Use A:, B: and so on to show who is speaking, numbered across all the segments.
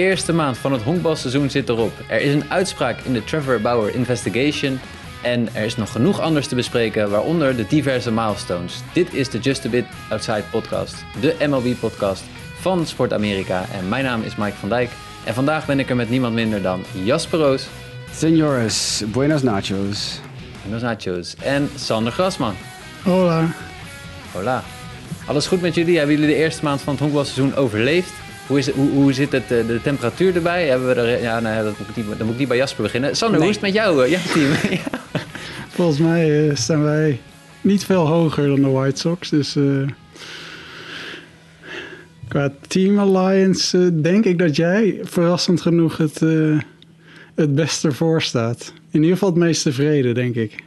A: eerste maand van het honkbalseizoen zit erop. Er is een uitspraak in de Trevor Bauer Investigation. En er is nog genoeg anders te bespreken, waaronder de diverse milestones. Dit is de Just a Bit Outside podcast, de MLB-podcast van Sport Amerika. En mijn naam is Mike van Dijk. En vandaag ben ik er met niemand minder dan Jasper Roos.
B: Senores, buenas nachos.
A: Buenos nachos. En Sander Grasman.
C: Hola.
A: Hola. Alles goed met jullie? Hebben jullie de eerste maand van het honkbalseizoen overleefd? Hoe, is hoe, hoe zit het, eh, de temperatuur erbij? Hebben we er, ja, nou, dat moet ik niet, dan moet ik niet bij Jasper beginnen. Sander,
B: Nee.
A: hoe is het met jou, eh, jouw team? Ja.
C: Volgens mij eh, staan wij niet veel hoger dan de White Sox. Dus qua Team Alliance denk ik dat jij verrassend genoeg het, het beste ervoor staat. In ieder geval het meest tevreden, denk ik.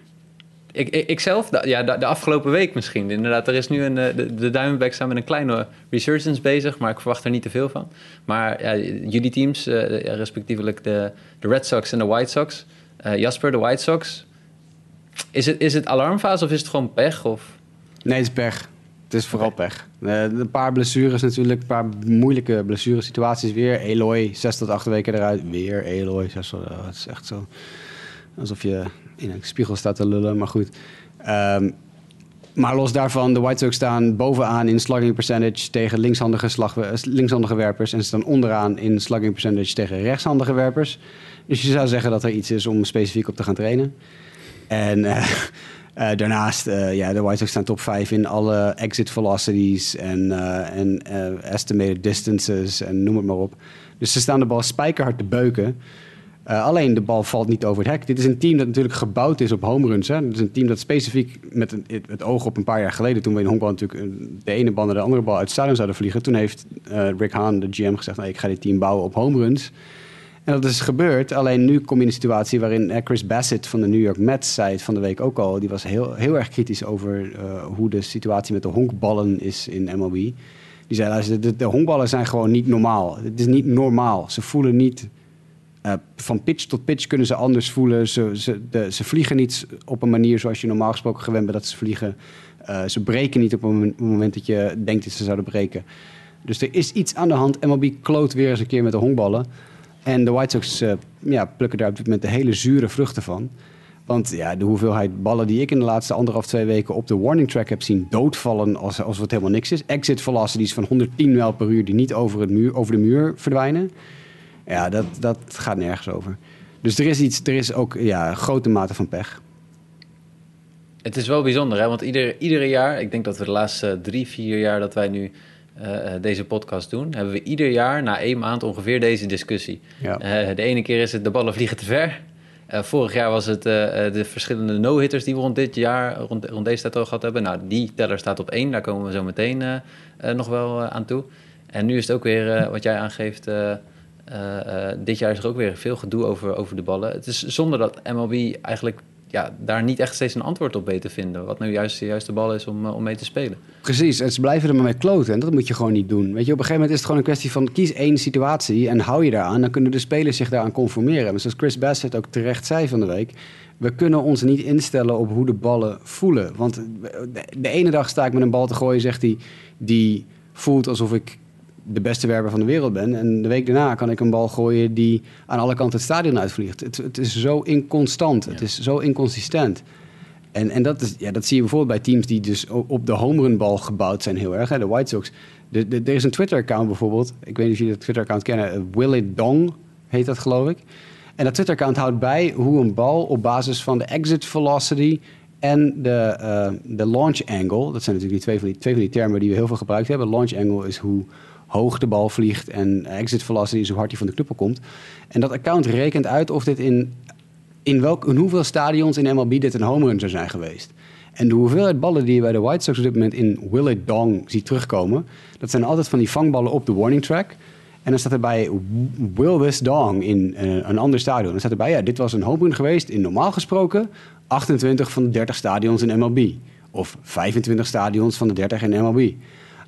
A: Ik, ik, zelf, ja, de, afgelopen week misschien. Inderdaad, er is nu een, eh, de, de Diamondbacks met een kleine resurgence bezig, maar ik verwacht er niet te veel van. Maar jullie teams, eh, respectievelijk de, de Red Sox en de White Sox. Eh, Jasper, de White Sox. Is het, is het alarmfase of is het gewoon pech? Of?
B: Nee, het is pech. Het is vooral pech. Een paar blessures natuurlijk, een paar moeilijke blessuresituaties weer. Eloy, zes tot acht weken eruit. Weer Eloy. Zes tot, oh, is echt zo alsof je in een spiegel staat te lullen, maar goed. Ehm, maar los daarvan, de White Sox staan bovenaan in slugging percentage tegen linkshandige, slag, eh, linkshandige werpers. En ze staan onderaan in slugging percentage tegen rechtshandige werpers. Dus je zou zeggen dat er iets is om specifiek op te gaan trainen. En eh, eh, daarnaast, eh, ja, de White Sox staan top 5 in alle exit velocities en, en estimated distances en noem het maar op. Dus ze staan de bal spijkerhard te beuken. Eh, alleen de bal valt niet over het hek. Dit is een team dat natuurlijk gebouwd is op home runs. Hè. Het is een team dat specifiek met een, het, oog op een paar jaar geleden... toen we in honkbal natuurlijk de ene bal naar de andere bal uit het stadion zouden vliegen... toen heeft eh, Rick Hahn, de GM, gezegd... Nee, ik ga dit team bouwen op home runs. En dat is gebeurd. Alleen nu kom je in een situatie waarin eh, Chris Bassett van de New York Mets... zei het van de week ook al. Die was heel, heel erg kritisch over hoe de situatie met de honkballen is in MLB. Die zei, de, de honkballen zijn gewoon niet normaal. Het is niet normaal. Ze voelen niet... Eh, van pitch tot pitch kunnen ze anders voelen. Ze, ze, ze vliegen niet op een manier zoals je normaal gesproken gewend bent dat ze vliegen. Eh, ze breken niet op mom- moment dat je denkt dat ze zouden breken. Dus er is iets aan de hand. MLB kloot weer eens een keer met de honkballen. En de White Sox eh, ja, plukken daar op de hele zure vruchten van. Want ja, de hoeveelheid ballen die ik in de laatste anderhalf, twee weken op de warning track heb zien doodvallen als, als het helemaal niks is. Exit velocities van 110 mijl per uur die niet over, het muur, over de muur verdwijnen. Ja, dat, dat gaat nergens over. Dus er is, iets, er is ook ja, een grote mate van pech.
A: Het is wel bijzonder, hè? want ieder, iedere jaar, ik denk dat we de laatste drie, vier jaar dat wij nu eh, eh, deze podcast doen, hebben we ieder jaar na één maand ongeveer deze discussie.
B: Ja.
A: Eh, de ene keer is het de ballen vliegen te ver. Vorig jaar was het de verschillende no-hitters die we rond dit jaar, rond, rond deze tijd al gehad hebben. Nou, die teller staat op één, daar komen we zo meteen nog wel aan toe. En nu is het ook weer, wat jij aangeeft, dit jaar is er ook weer veel gedoe over, over de ballen. Het is zonder dat MLB eigenlijk ja, daar niet echt steeds een antwoord op weet te vinden. Wat nu juist, de bal is om, eh, om mee te spelen.
B: Precies, en ze blijven er maar mee kloten. En dat moet je gewoon niet doen. Weet je, op een gegeven moment is het gewoon een kwestie van kies één situatie en hou je daaraan. Dan kunnen de spelers zich daaraan conformeren. Maar zoals Chris Bassett ook terecht zei van de week. We kunnen ons niet instellen op hoe de ballen voelen. Want de ene dag sta ik met een bal te gooien, zegt hij, die voelt alsof ik de beste werper van de wereld ben. En de week daarna kan ik een bal gooien die aan alle kanten het stadion uitvliegt. Het, het is zo inconstant, het is zo inconsistent. En, en dat, is, ja, dat zie je bijvoorbeeld bij teams die dus op de home run bal gebouwd zijn heel erg. Hè? De White Sox. De, de, er is een Twitter-account bijvoorbeeld. Ik weet niet of jullie dat Twitter-account kennen. eh, Will It Dong heet dat geloof ik. En dat Twitter-account houdt bij hoe een bal op basis van de exit velocity en de, eh, de launch angle. Dat zijn natuurlijk die twee, van die twee van die termen die we heel veel gebruikt hebben. Launch angle is hoe hoog de bal vliegt en exit velocity hoe hard hij van de knuppel komt. En dat account rekent uit of dit in in, welk, hoeveel stadions in MLB dit een home run zou zijn geweest. En de hoeveelheid ballen die je bij de White Sox op dit moment in Will It Dong ziet terugkomen, dat zijn altijd van die vangballen op de warning track. En dan staat erbij Will This Dong in eh, een ander stadion. Dan staat erbij, ja, dit was een home run geweest in normaal gesproken 28 van de 30 stadions in MLB. Of 25 stadions van de 30 in MLB.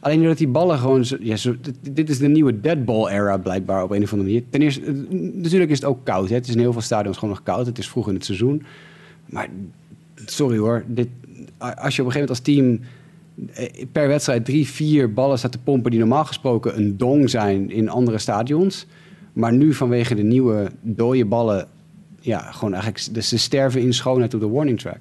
B: Alleen doordat die ballen gewoon... Ja, zo, dit, dit is de nieuwe deadball era blijkbaar op een of andere manier. Ten eerste, eh, natuurlijk is het ook koud. Hè? Het is in heel veel stadions gewoon nog koud. Het is vroeg in het seizoen. Maar sorry hoor. Dit, als je op een gegeven moment als team eh, per wedstrijd drie, vier ballen staat te pompen... die normaal gesproken een dong zijn in andere stadions... Maar nu vanwege de nieuwe dode ballen, ja, gewoon eigenlijk, dus ze sterven in schoonheid op de warning track.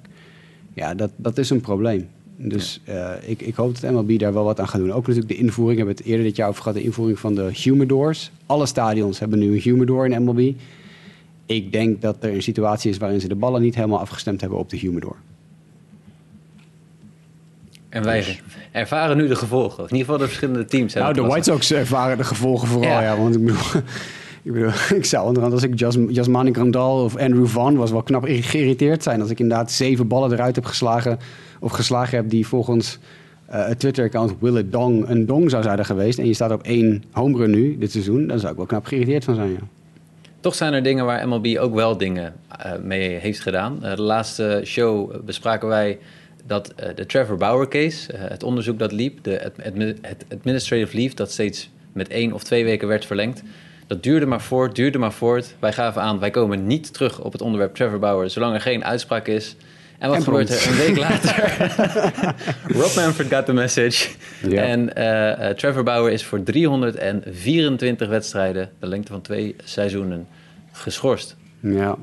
B: Ja, dat, dat is een probleem. Dus eh, ik, ik hoop dat MLB daar wel wat aan gaat doen. Ook natuurlijk de invoering, we hebben het eerder dit jaar over gehad, de invoering van de humidors. Alle stadions hebben nu een humidor in MLB. Ik denk dat er een situatie is waarin ze de ballen niet helemaal afgestemd hebben op de humidor.
A: En wij ervaren nu de gevolgen. In ieder geval de verschillende teams.
B: Nou, de White Sox ervaren de gevolgen vooral, ja.
A: Ja.
B: want ik bedoel, ik bedoel, ik zou onderhand als ik Jas, Jasmani of Andrew Van was wel knap geïrriteerd zijn als ik inderdaad zeven ballen eruit heb geslagen of geslagen heb die volgens eh, het Twitter-account Will It Dong een dong zou zijn geweest en je staat op één home run nu dit seizoen, dan zou ik wel knap geïrriteerd van zijn, ja.
A: Toch zijn er dingen waar MLB ook wel dingen eh, mee heeft gedaan. Eh, de laatste show bespraken wij dat de Trevor Bauer case, het onderzoek dat liep, de admi- het administrative leave dat steeds met één of twee weken werd verlengd. Dat duurde maar voort, duurde maar voort. Wij gaven aan, wij komen niet terug op het onderwerp Trevor Bauer, zolang er geen uitspraak is. En wat
B: En
A: gebeurt er een week later? Rob Manfred got the message.
B: Ja.
A: En eh, eh, Trevor Bauer is voor 324 wedstrijden, de lengte van twee seizoenen, geschorst.
B: ja.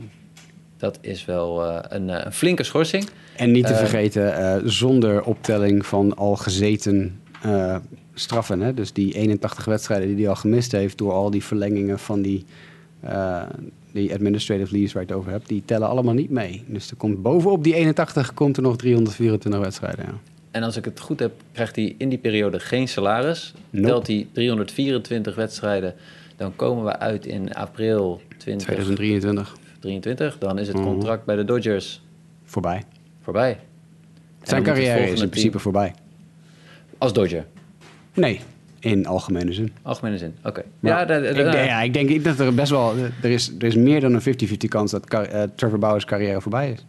A: Dat is wel eh, een, een flinke schorsing.
B: En niet te vergeten, zonder optelling van al gezeten eh, straffen. Hè? Dus die 81 wedstrijden die hij al gemist heeft door al die verlengingen van die, eh, die administrative leaves waar je het over hebt, die tellen allemaal niet mee. Dus er komt bovenop die 81 komt er nog 324 wedstrijden. Ja.
A: En als ik het goed heb, krijgt hij in die periode geen salaris.
B: Nope.
A: Telt hij 324 wedstrijden, dan komen we uit in april 2023.
B: 2023,
A: Dan is het
B: Mhm.
A: contract bij de Dodgers
B: voorbij.
A: voorbij. En
B: Zijn carrière is in principe
A: team-
B: voorbij.
A: Als Dodger.
B: Nee, in algemene zin.
A: Algemene zin. Oké. Ja,
B: ik, denk- ja, ik denk dat er best wel... Er is, er is meer dan een 50-50 kans dat eh, Trevor Bauer's carrière voorbij is.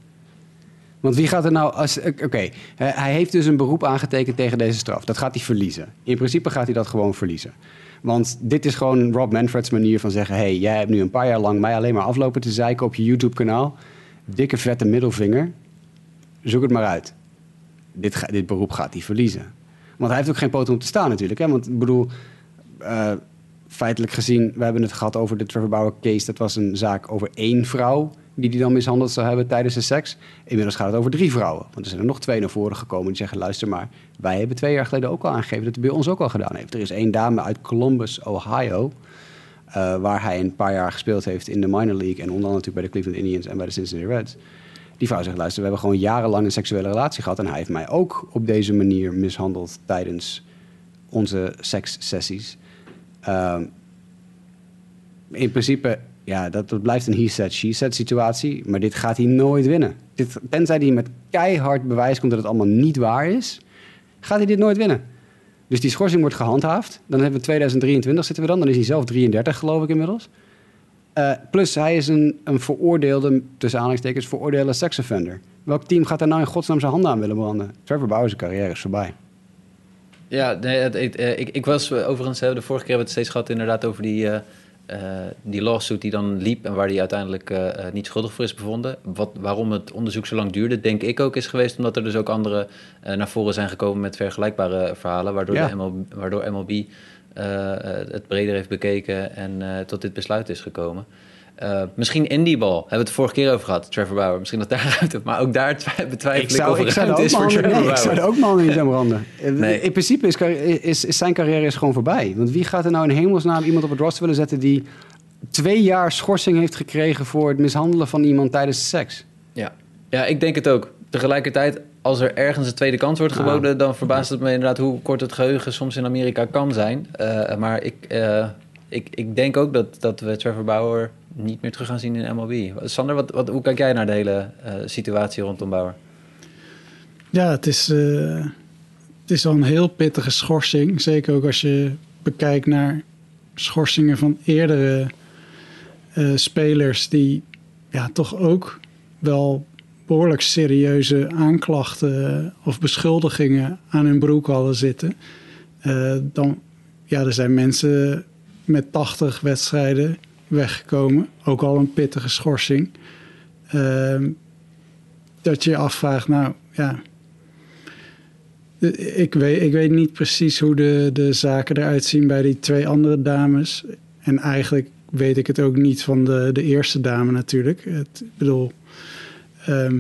B: Want wie gaat er nou... als Oké, eh, hij heeft dus een beroep aangetekend tegen deze straf. Dat gaat hij verliezen. In principe gaat hij dat gewoon verliezen. Want dit is gewoon Rob Manfred's manier van zeggen... hey, jij hebt nu een paar jaar lang mij alleen maar aflopen te zeiken op je YouTube-kanaal. Dikke vette middelvinger. Zoek het maar uit. Dit, ga- dit beroep gaat hij verliezen. Want hij heeft ook geen poten om te staan natuurlijk. Hè? Want ik bedoel, eh, feitelijk gezien, we hebben het gehad over de Trevor Bauer case. Dat was een zaak over één vrouw die die dan mishandeld zou hebben tijdens de seks. Inmiddels gaat het over drie vrouwen. Want er zijn er nog twee naar voren gekomen die zeggen... luister maar, wij hebben twee jaar geleden ook al aangegeven... dat hij bij ons ook al gedaan heeft. Er is één dame uit Columbus, Ohio... eh, waar hij een paar jaar gespeeld heeft in de minor league... en onder andere natuurlijk bij de Cleveland Indians en bij de Cincinnati Reds... Die vrouw zegt, luister, we hebben gewoon jarenlang een seksuele relatie gehad... en hij heeft mij ook op deze manier mishandeld tijdens onze sekssessies. Ehm in principe, ja, dat, dat blijft een he said, she said situatie. Maar dit gaat hij nooit winnen. Dit, tenzij hij met keihard bewijs komt dat het allemaal niet waar is... gaat hij dit nooit winnen. Dus die schorsing wordt gehandhaafd. Dan hebben we 2023 zitten we dan. Dan is hij zelf 33, geloof ik inmiddels. Eh, plus, hij is een, een veroordeelde, tussen aanhalingstekens, veroordeelde seksoffender. Welk team gaat er nou in godsnaam zijn handen aan willen branden? Trevor Bauer's carrière is voorbij.
A: Ja, nee, het, het, eh, ik, ik was eh, overigens, de vorige keer hebben we het steeds gehad inderdaad over die, die lawsuit die dan liep en waar hij uiteindelijk niet schuldig voor is bevonden. Wat, waarom het onderzoek zo lang duurde, denk ik ook is geweest omdat er dus ook andere eh, naar voren zijn gekomen met vergelijkbare verhalen, waardoor,
B: Ja.
A: de MLB, waardoor MLB het breder heeft bekeken en eh, tot dit besluit is gekomen. Eh, misschien Indieball, hebben we het de vorige keer over gehad, Trevor Bauer. Misschien dat daaruit, maar ook daar twi- betwijfel ik, of er
B: ik zou
A: ruimte
B: er
A: is voor Trevor
B: nee, ik
A: Bauer.
B: zou er ook mijn handen niet aan branden. Eh,
A: Nee.
B: In principe is, is, is zijn carrière is gewoon voorbij. Want wie gaat er nou in hemelsnaam iemand op het roster willen zetten... die twee jaar schorsing heeft gekregen voor het mishandelen van iemand tijdens de seks?
A: Ja. ja, ik denk het ook. Tegelijkertijd, als er ergens een tweede kans wordt
B: Ja.
A: geboden, dan verbaast het me inderdaad hoe kort het geheugen soms in Amerika kan zijn. Eh, maar ik, eh, ik, ik denk ook dat, dat we Trevor Bauer niet meer terug gaan zien in MLB. Sander, wat, wat, hoe kijk jij naar de hele eh, situatie rondom Bauer?
C: Ja, het is, eh, het is wel een heel pittige schorsing. Zeker ook als je bekijkt naar schorsingen van eerdere eh, spelers die ja, toch ook wel behoorlijk serieuze aanklachten of beschuldigingen aan hun broek hadden zitten. Eh, dan, ja, er zijn mensen met 80 wedstrijden weggekomen. Ook al een pittige schorsing. Ehm, dat je je afvraagt, nou ja. Ik weet, ik weet niet precies hoe de, de zaken eruit zien bij die twee andere dames. En eigenlijk weet ik het ook niet van de, de eerste dame natuurlijk. Ik bedoel, ehm,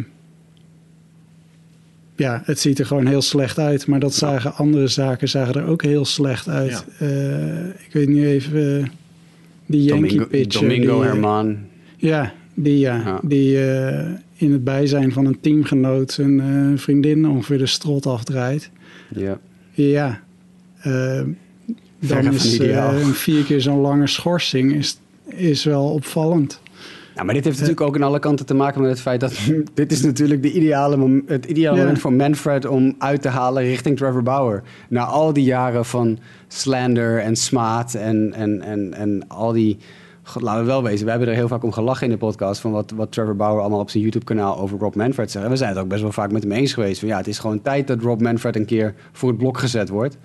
C: ja, het ziet er gewoon heel slecht uit. Maar dat zagen andere zaken zagen er ook heel slecht uit. Eh, ik weet niet even, eh, die Yankee
B: Domingo,
C: pitcher.
B: Domingo
C: die, eh,
B: Herman.
C: Ja, die, ja,
B: Ja.
C: die eh, in het bijzijn van een teamgenoot zijn eh, vriendin ongeveer de strot afdraait.
B: Ja.
C: Ja, dan is eh, een vier keer zo'n lange schorsing is, is wel opvallend.
B: Ja, maar dit heeft natuurlijk ook aan alle kanten te maken met het feit dat dit is natuurlijk de ideale mom- het ideale moment voor Manfred om uit te halen richting Trevor Bauer. Na al die jaren van slander en smaad en, en, en, en al die... Laten we wel wezen, we hebben er heel vaak om gelachen in de podcast... van wat, wat Trevor Bauer allemaal op zijn YouTube-kanaal over Rob Manfred zegt. En we zijn het ook best wel vaak met hem eens geweest. Van, ja, het is gewoon tijd dat Rob Manfred een keer voor het blok gezet wordt.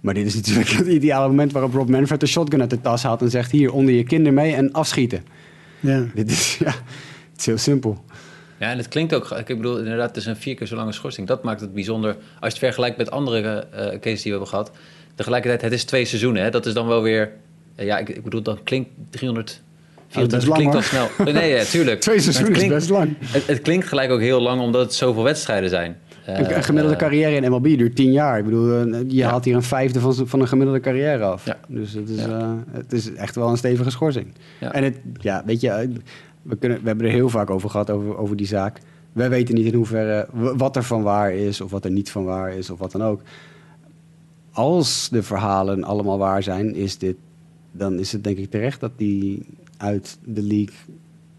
B: Maar dit is natuurlijk het ideale moment waarop Rob Manfred de shotgun uit de tas haalt... en zegt, hier, onder je kinder mee en afschieten.
C: Ja,
B: Dit is, ja, het is heel simpel.
A: Ja, en het klinkt ook... Ik bedoel, inderdaad, het is een vier keer zo lange schorsing. Dat maakt het bijzonder. Als je het vergelijkt met andere eh, cases die we hebben gehad. Tegelijkertijd, het is twee seizoenen. Hè? Dat is dan wel weer... eh, ja, ik, ik bedoel, dan klinkt 300...
B: dat is
A: 24
B: lang,
A: klinkt al snel. Nee, ja, tuurlijk.
B: Twee seizoenen is best lang.
A: Het, het klinkt gelijk ook heel lang, omdat het zoveel wedstrijden zijn.
B: Een, een gemiddelde
A: eh,
B: carrière in MLB duurt tien jaar. Ik bedoel, eh, je
A: Ja.
B: haalt hier een vijfde van, van een gemiddelde carrière af.
A: Ja.
B: Dus het is, eh, het is echt wel een stevige schorsing. En het, ja, weet je, we, kunnen, we hebben er heel vaak over gehad, over, over die zaak. Wij weten niet in hoeverre, wat er van waar is, of wat er niet van waar is, of wat dan ook. Als de verhalen allemaal waar zijn, is dit, dan is het denk ik terecht dat die uit de league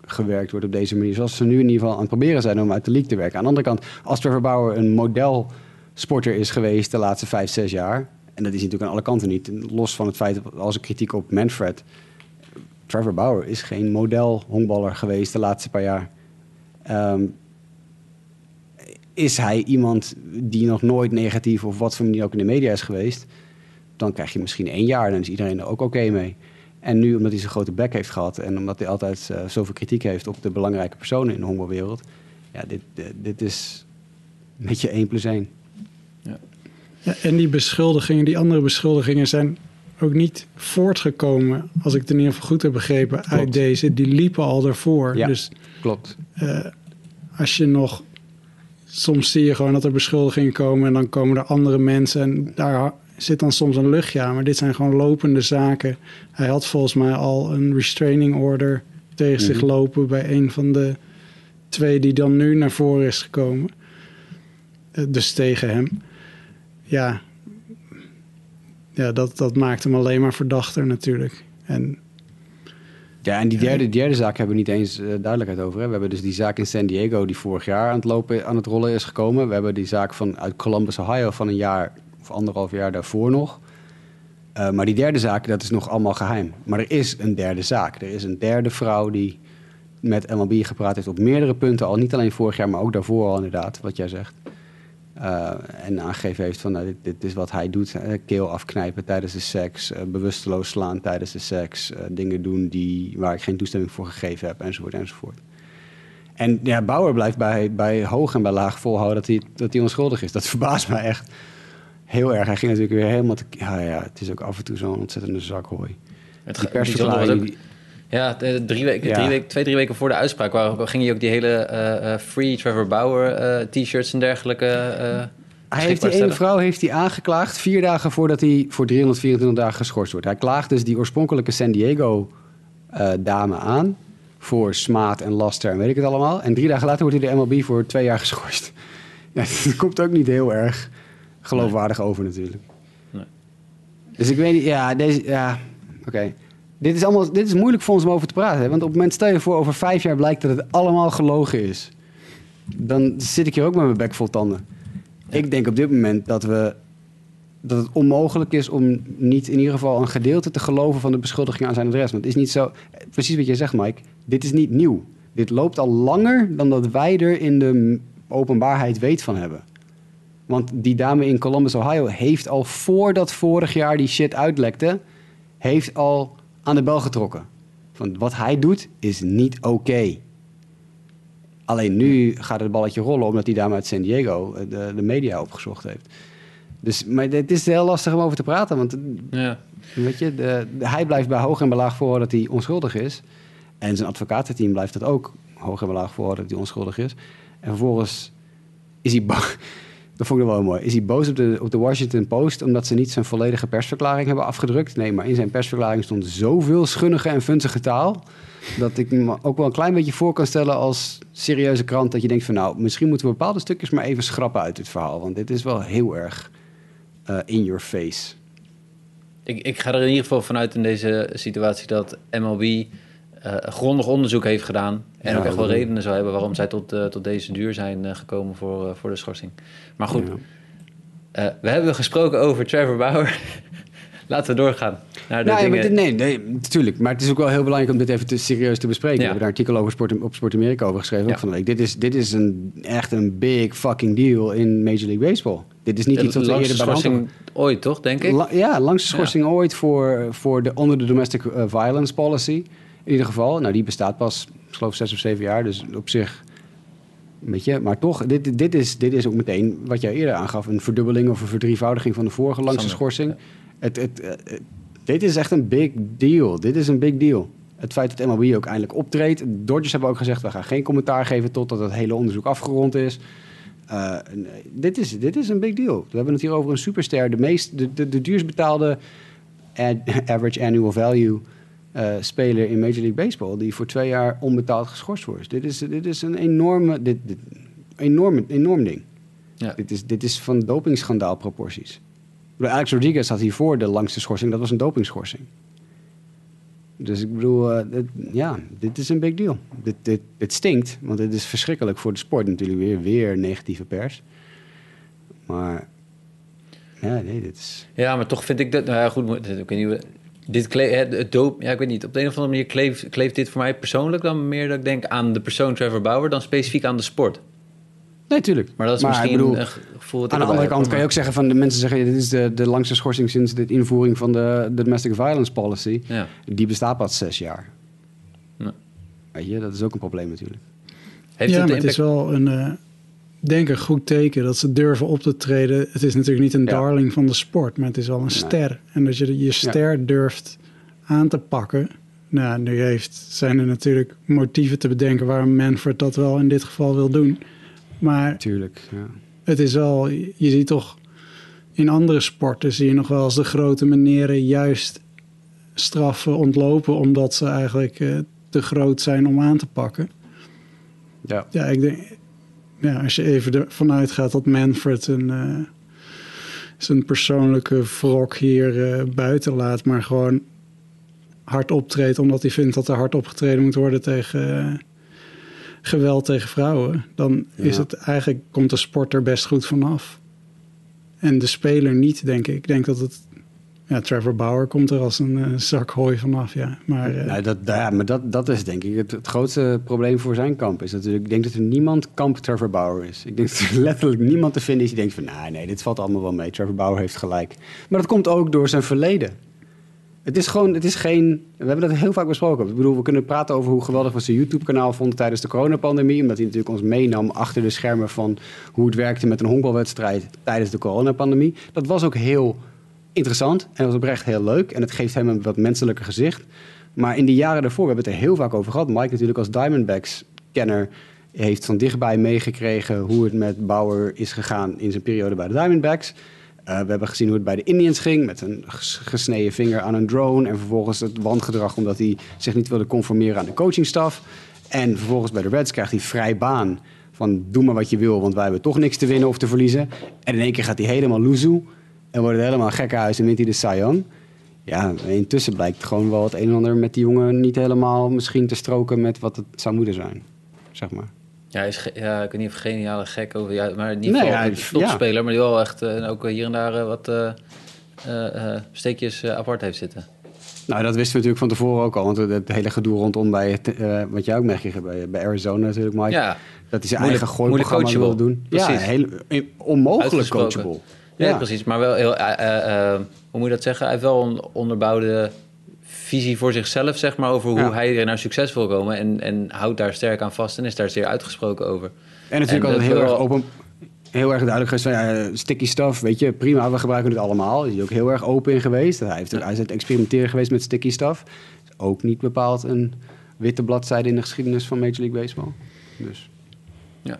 B: gewerkt wordt op deze manier. Zoals ze nu in ieder geval aan het proberen zijn om uit de league te werken. Aan de andere kant, als Trevor Bauer een modelsporter is geweest de laatste vijf, zes jaar... en dat is natuurlijk aan alle kanten niet, los van het feit als een kritiek op Manfred... Trevor Bauer is geen model honkballer geweest de laatste paar jaar. Ehm, is hij iemand die nog nooit negatief of wat voor manier ook in de media is geweest... dan krijg je misschien één jaar dan is iedereen er ook oké mee. En nu, omdat hij zo'n grote bek heeft gehad en omdat hij altijd eh, zoveel kritiek heeft op de belangrijke personen in de honkbalwereld, ja, dit, dit, dit is een beetje één plus één.
C: Ja, en die beschuldigingen, die andere beschuldigingen zijn ook niet voortgekomen, als ik het in ieder geval goed heb begrepen, uit deze. Die liepen al daarvoor.
B: Ja.
C: Dus
B: Klopt.
C: eh, als je nog... Soms zie je gewoon dat er beschuldigingen komen en dan komen er andere mensen en daar zit dan soms een luchtje aan. Maar dit zijn gewoon lopende zaken. Hij had volgens mij al een restraining order tegen zich
B: Mhm.
C: lopen bij een van de twee die dan nu naar voren is gekomen. Eh, dus tegen hem. Ja, ja dat, dat maakt hem alleen maar verdachter natuurlijk. En
B: Ja, en die derde, derde zaak hebben we niet eens eh, duidelijkheid over. Hè. We hebben dus die zaak in San Diego die vorig jaar aan het, lopen, aan het rollen is gekomen. We hebben die zaak van, uit Columbus, Ohio van een jaar of anderhalf jaar daarvoor nog. Eh, maar die derde zaak, dat is nog allemaal geheim. Maar er is een derde zaak. Er is een derde vrouw die met MLB gepraat heeft op meerdere punten. Al niet alleen vorig jaar, maar ook daarvoor al inderdaad, wat jij zegt. Eh, en aangegeven heeft van nou, dit, dit is wat hij doet. keel afknijpen tijdens de seks. eh, bewusteloos slaan tijdens de seks. dingen doen die, waar ik geen toestemming voor gegeven heb. Enzovoort enzovoort. En ja, Bauer blijft bij, bij hoog en bij laag volhouden dat hij, dat hij onschuldig is. Dat verbaast mij echt heel erg. Hij ging natuurlijk weer helemaal te... Ja, ja het is ook af en toe zo'n ontzettende zakhooi.
A: Het
B: Die persverklaring...
A: ook- Ja, de- drie weken,
B: Ja.
A: Drie weken, twee, drie weken voor de uitspraak waar, ging hij ook die hele eh, eh, Free Trevor Bauer eh, t-shirts en dergelijke eh
B: Hij heeft die ene vrouw heeft hij aangeklaagd vier dagen voordat hij voor 324 dagen geschorst wordt. Hij klaagt dus die oorspronkelijke San Diego eh, dame aan voor smaad en laster en weet ik het allemaal. En drie dagen later wordt hij de MLB voor twee jaar geschorst. Ja, dat komt ook niet heel erg geloofwaardig over natuurlijk.
A: Nee.
B: Dus ik weet niet, ja, deze, ja, oké. Dit is allemaal, dit is moeilijk voor ons om over te praten. Hè? Want op het moment, stel je voor, over vijf jaar blijkt dat het allemaal gelogen is. Dan zit ik hier ook met mijn bek vol tanden. Ik denk op dit moment dat, we, dat het onmogelijk is om niet in ieder geval een gedeelte te geloven van de beschuldiging aan zijn adres. Want het is niet zo, precies wat je zegt Mike, dit is niet nieuw. Dit loopt al langer dan dat wij er in de openbaarheid weet van hebben. Want die dame in Columbus, Ohio, heeft al voordat vorig jaar die shit uitlekte, heeft al aan de bel getrokken. Van wat hij doet is niet oké. Alleen nu gaat het balletje rollen omdat die dame uit San Diego eh, de, de media opgezocht heeft. Dus, maar het is heel lastig om over te praten. Want
A: Ja.
B: weet je, de, de- hij blijft bij hoog en bij laag voor dat hij onschuldig is. En zijn advocatenteam blijft dat ook hoog en bij laag voor dat hij onschuldig is. En vervolgens is hij bo- Dat vond ik wel mooi. Is hij boos op de, op de Washington Post omdat ze niet zijn volledige persverklaring hebben afgedrukt? Nee, maar in zijn persverklaring stond zoveel schunnige en funzige taal. Dat ik me ook wel een klein beetje voor kan stellen als serieuze krant. Dat je denkt van nou, misschien moeten we bepaalde stukjes maar even schrappen uit dit verhaal. Want dit is wel heel erg eh, in your face.
A: Ik, ik ga er in ieder geval vanuit in deze situatie dat MLB eh, grondig onderzoek heeft gedaan. En
B: Ja,
A: ook echt wel redenen zou hebben waarom zij tot, eh, tot deze duur zijn eh, gekomen voor, voor de schorsing. Maar goed,
B: Ja.
A: we hebben gesproken over Trevor Bauer. Laten we doorgaan naar de
B: Nou, ja, maar
A: dingen.
B: dit, nee, nee, natuurlijk. Maar het is ook wel heel belangrijk om dit even te, serieus te bespreken. We hebben daar een artikel over Sport, op Sport Amerika over geschreven, ook van de week. Dit is, dit is een, echt een big fucking deal in Major League Baseball. Dit is niet
A: de
B: iets wat we eerder
A: schorsing ooit, toch, denk ik?
B: La- ja, langste schorsing ooit voor, voor de, onder de domestic violence policy. In ieder geval. Nou, die bestaat pas, ik geloof, zes of zeven jaar. Dus op zich, weet je. Maar toch, dit, dit, is, dit is ook meteen wat jij eerder aangaf. Een verdubbeling of een verdrievoudiging van de vorige langste
A: Sander,
B: schorsing. Het, het, eh, eh, dit is echt een big deal. Dit is een big deal. Het feit dat MLB ook eindelijk optreedt. Dodgers hebben ook gezegd, we gaan geen commentaar geven totdat het hele onderzoek afgerond is. Uh, dit, is, dit is een big deal. We hebben het hier over een superster. De, meest, de, de, de duurst betaalde ad- average annual value uh, speler in Major League Baseball... die voor twee jaar onbetaald geschorst wordt. Dit is, dit is een enorme, dit, dit, enorme, enorm ding.
A: Ja.
B: Dit, is, dit is van dopingschandaal proporties. Ik bedoel, Alex Rodriguez had hiervoor de langste schorsing. Dat was een dopingschorsing. Dus ik bedoel, uh, dit, ja, dit is een big deal. Dit, dit, dit stinkt, want het is verschrikkelijk voor de sport natuurlijk weer. Weer negatieve pers. Maar ja, nee, dit is...
A: Ja, maar toch vind ik dat... Nou ja, goed, ik weet niet... Dit het, doop, ja, ik weet niet. Op de een of andere manier kleeft, kleeft dit voor mij persoonlijk dan meer dat ik denk aan de persoon Trevor Bauer dan specifiek aan de sport.
B: Nee, tuurlijk.
A: Maar dat is misschien
B: bedoel,
A: een gevoel
B: Aan de andere kant kan je ook zeggen van de mensen zeggen dit is de, de langste schorsing sinds de invoering van de, de domestic violence policy.
A: Ja.
B: Die bestaat pas zes jaar.
A: Ja.
B: Weet je, dat is ook een probleem natuurlijk.
A: Heeft
C: ja,
A: het
C: maar het is wel een, eh, denk een goed teken dat ze durven op te treden. Het is natuurlijk niet een
B: Ja.
C: darling van de sport, maar het is wel een ster. En dat je je ster durft aan te pakken. Nou, nu heeft, zijn er natuurlijk motieven te bedenken waarom Manfred dat wel in dit geval wil doen. Maar
B: Tuurlijk, ja.
C: het is wel, je ziet toch in andere sporten zie je nog wel eens de grote meneren juist straffen ontlopen omdat ze eigenlijk eh, te groot zijn om aan te pakken.
B: ja.
C: Ja, ik denk, ja, als je even ervan uitgaat dat Manfred een, eh, zijn persoonlijke wrok hier eh, buiten laat, maar gewoon hard optreedt omdat hij vindt dat er hard opgetreden moet worden tegen eh, geweld tegen vrouwen, dan is het eigenlijk komt de sport er best goed vanaf. En de speler niet, denk ik. Ik denk dat het. Ja, Trevor Bauer komt er als een eh, zak hooi vanaf, ja. Maar eh,
B: Nou, dat, ja, maar dat, dat is denk ik het, grootste probleem voor zijn kamp. Is natuurlijk, ik denk dat er niemand kamp Trevor Bauer is. Ik denk dat er letterlijk niemand te vinden is die denkt van... nou, nee, dit valt allemaal wel mee. Trevor Bauer heeft gelijk. Maar dat komt ook door zijn verleden. Het is gewoon, het is geen... We hebben dat heel vaak besproken. Ik bedoel, we kunnen praten over hoe geweldig we zijn YouTube-kanaal vonden tijdens de coronapandemie. Omdat hij natuurlijk ons meenam achter de schermen van hoe het werkte met een honkbalwedstrijd tijdens de coronapandemie. Dat was ook heel interessant en was oprecht heel leuk. En het geeft hem een wat menselijker gezicht. Maar in de jaren daarvoor, we hebben het er heel vaak over gehad. Mike natuurlijk als Diamondbacks-kenner heeft van dichtbij meegekregen hoe het met Bauer is gegaan in zijn periode bij de Diamondbacks. Uh, we hebben gezien hoe het bij de Indians ging met een ges- gesneden vinger aan een drone en vervolgens het wangedrag omdat hij zich niet wilde conformeren aan de coachingstaf. En vervolgens bij de Reds krijgt hij vrij baan van doe maar wat je wil, want wij hebben toch niks te winnen of te verliezen. En in één keer gaat hij helemaal loezoe en wordt het helemaal gekkenhuis en wint hij de Young. Ja, intussen blijkt gewoon wel het een en ander met die jongen niet helemaal misschien te stroken met wat het zou moeten zijn. Zeg maar.
A: Ja, hij is ja, ik weet niet of geniale gek over, ja, maar in ieder
B: Nee,
A: geval
B: ja,
A: een topspeler, maar die wel echt eh, ook hier en daar eh, wat eh, eh, eh, steekjes eh, apart heeft zitten.
B: Nou, dat wisten we natuurlijk van tevoren ook al. Want het hele gedoe rondom bij, eh, wat jij ook meegekregen bij, bij Arizona natuurlijk, Mike.
A: Ja,
B: Dat hij zijn
A: Moeilijk-
B: eigen gooiprogramma wilde doen.
A: coachable.
B: Ja,
A: Precies.
B: heel, eh, onmogelijk coachable.
A: Ja,
B: Ja.
A: precies. Maar wel heel, eh, eh, eh, hoe moet je dat zeggen? Hij heeft wel een onderbouwde visie voor zichzelf, zeg maar, over hoe
B: Ja.
A: hij er naar succes wil komen. En, en houdt daar sterk aan vast en is daar zeer uitgesproken over.
B: En natuurlijk altijd heel erg open... heel erg duidelijk geweest van ja, sticky stuff, weet je, prima, we gebruiken het allemaal. Hij is ook heel erg open in geweest. Hij, heeft, hij is aan het experimenteren geweest met sticky stuff. Is ook niet bepaald een witte bladzijde in de geschiedenis van Major League Baseball. Dus.
A: Ja.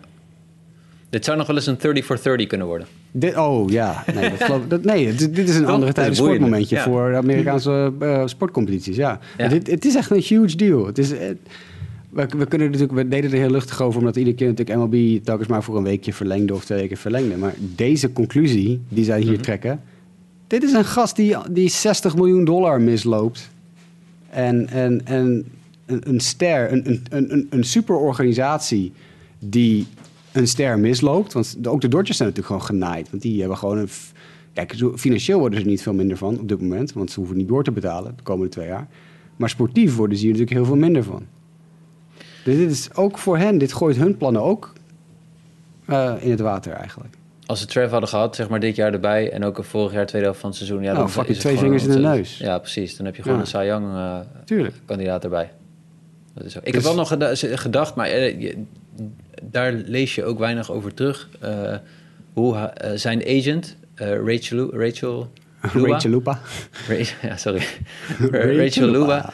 A: Dit zou nog wel eens een 30 for 30 kunnen worden.
B: Dit, oh ja, nee, dat geloof, dat, nee dit, dit is een andere tijd sportmomentje
A: Ja.
B: voor de Amerikaanse eh, sportcompetities. Ja.
A: Ja.
B: Dit, het is echt een huge deal. Het is, eh, we, we, kunnen natuurlijk, we deden er heel luchtig over, omdat iedere keer natuurlijk MLB telkens maar voor een weekje verlengde of twee weken verlengde. Maar deze conclusie die zij hier
A: Mhm.
B: trekken, dit is een gast die, die 60 miljoen dollar misloopt. En, en, en een, een ster, een, een, een, een superorganisatie die een ster misloopt. Want ook de Dodgers zijn natuurlijk gewoon genaaid. Want die hebben gewoon een... Kijk, zo- financieel worden ze er niet veel minder van op dit moment. Want ze hoeven niet door te betalen de komende twee jaar. Maar sportief worden ze hier natuurlijk heel veel minder van. Dus dit is ook voor hen, dit gooit hun plannen ook eh, in het water eigenlijk.
A: Als ze Trev hadden gehad, zeg maar dit jaar erbij... en ook vorig jaar tweede helft van het seizoen... Ja,
B: Nou,
A: dan is het
B: twee vingers in de neus.
A: Ja, precies. Dan heb je gewoon
B: Ja.
A: een Cy Young eh, kandidaat erbij. Dat is zo. Ik
B: Dus-
A: heb wel nog geda- gedacht, maar eh, je- daar lees je ook weinig over terug. eh, hoe eh, zijn agent, Rachel, Rachel, Lua?
B: Rachel Lupa.
A: Ja, sorry.
B: Rachel.
A: Lua.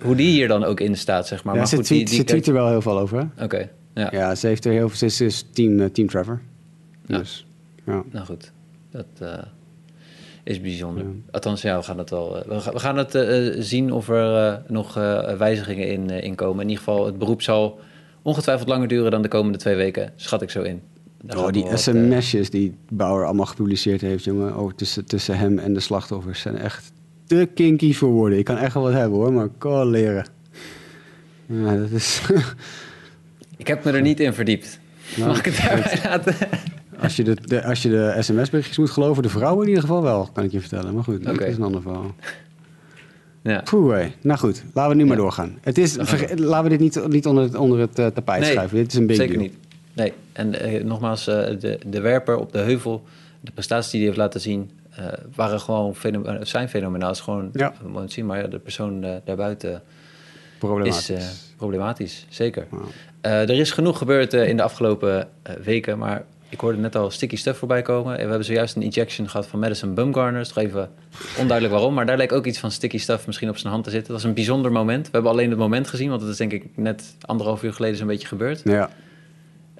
A: Hoe- die hier dan ook in staat, zeg maar.
B: Ja,
A: maar
B: ze
A: goed,
B: tweet,
A: die, die
B: ze tweet er wel heel veel over.
A: Oké, ja.
B: Ja, ze heeft er heel veel. Ze is, team, eh, team Trevor. Dus, ja.
A: Nou goed, dat is bijzonder.
B: Ja.
A: Althans, ja, we gaan het wel. we, gaan, we gaan het zien of er nog wijzigingen in, in komen. In ieder geval, het beroep zal ongetwijfeld langer duren dan de komende twee weken. Schat ik zo in. Daar
B: Oh, die sms'jes die Bauer allemaal gepubliceerd heeft, jongen. Ook tussen, tussen hem en de slachtoffers zijn echt te kinky voor woorden. Ik kan echt wel wat hebben hoor, maar kan leren. Ja, dat is...
A: Ik heb me er niet in verdiept.
B: Nou,
A: Mag ik het daarbij laten?
B: als, je de, de, als je de sms-berichtjes moet geloven, de vrouwen in ieder geval wel, kan ik je vertellen. Maar goed, dat is een ander verhaal.
A: Ja.
B: Poeh. Nou goed, laten we nu maar doorgaan. Het is, laten we dit niet, niet onder het, onder het eh, tapijt
A: Nee,
B: schuiven. Dit is een big
A: Zeker
B: deal.
A: niet. Nee, en eh, nogmaals, eh, de, de werper op de heuvel, de prestaties die hij heeft laten zien, waren gewoon feno- eh, zijn fenomenaal. Het is gewoon,
B: Ja.
A: we moeten zien, maar ja, de persoon daarbuiten
B: Problematisch.
A: is problematisch, zeker. Er is genoeg gebeurd in de afgelopen weken, maar ik hoorde net al sticky stuff voorbij komen. En we hebben zojuist een ejection gehad van Madison Bumgarner. Toch even onduidelijk waarom, maar daar leek ook iets van sticky stuff misschien op zijn hand te zitten. Het was een bijzonder moment. We hebben alleen het moment gezien, want het is denk ik net anderhalf uur geleden zo'n beetje gebeurd.
B: Ja.